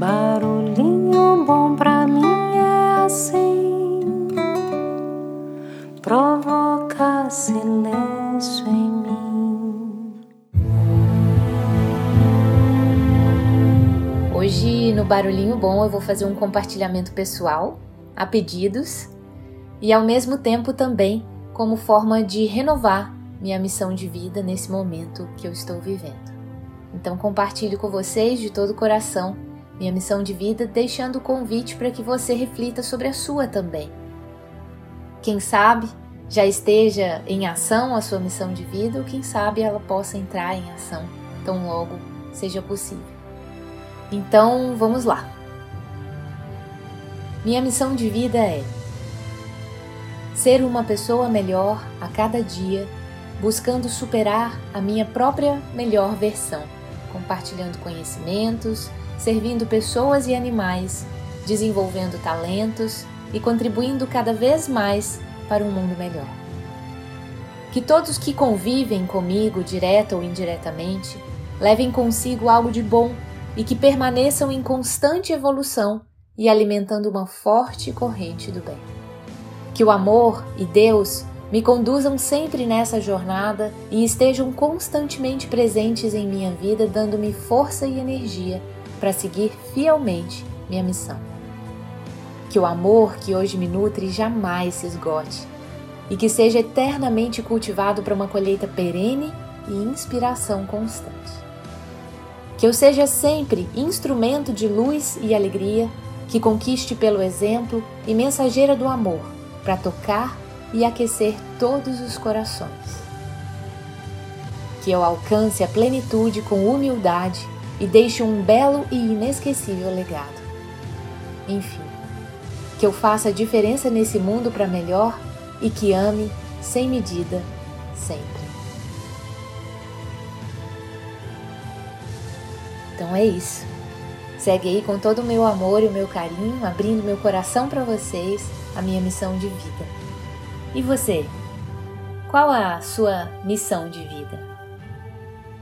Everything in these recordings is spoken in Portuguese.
Barulhinho bom pra mim é assim, provoca silêncio em mim. Hoje no Barulhinho Bom eu vou fazer um compartilhamento pessoal, a pedidos, e ao mesmo tempo também como forma de renovar minha missão de vida nesse momento que eu estou vivendo. Então compartilho com vocês de todo o coração minha missão de vida, deixando o convite para que você reflita sobre a sua também. Quem sabe já esteja em ação a sua missão de vida, ou quem sabe ela possa entrar em ação tão logo seja possível. Então vamos lá. Minha missão de vida é ser uma pessoa melhor a cada dia, buscando superar a minha própria melhor versão, compartilhando conhecimentos, servindo pessoas e animais, desenvolvendo talentos e contribuindo cada vez mais para um mundo melhor. Que todos que convivem comigo, direta ou indiretamente, levem consigo algo de bom e que permaneçam em constante evolução e alimentando uma forte corrente do bem. Que o amor e Deus me conduzam sempre nessa jornada e estejam constantemente presentes em minha vida, dando-me força e energia para seguir fielmente minha missão. Que o amor que hoje me nutre jamais se esgote e que seja eternamente cultivado para uma colheita perene e inspiração constante. Que eu seja sempre instrumento de luz e alegria, que conquiste pelo exemplo e mensageira do amor para tocar e aquecer todos os corações. Que eu alcance a plenitude com humildade e deixe um belo e inesquecível legado. Enfim, que eu faça a diferença nesse mundo para melhor e que ame sem medida sempre. Então é isso. Segue aí com todo o meu amor e o meu carinho, abrindo meu coração para vocês, a minha missão de vida. E você? Qual a sua missão de vida?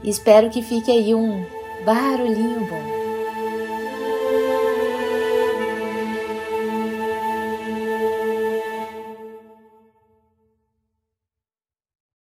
Espero que fique aí um barulhinho bom.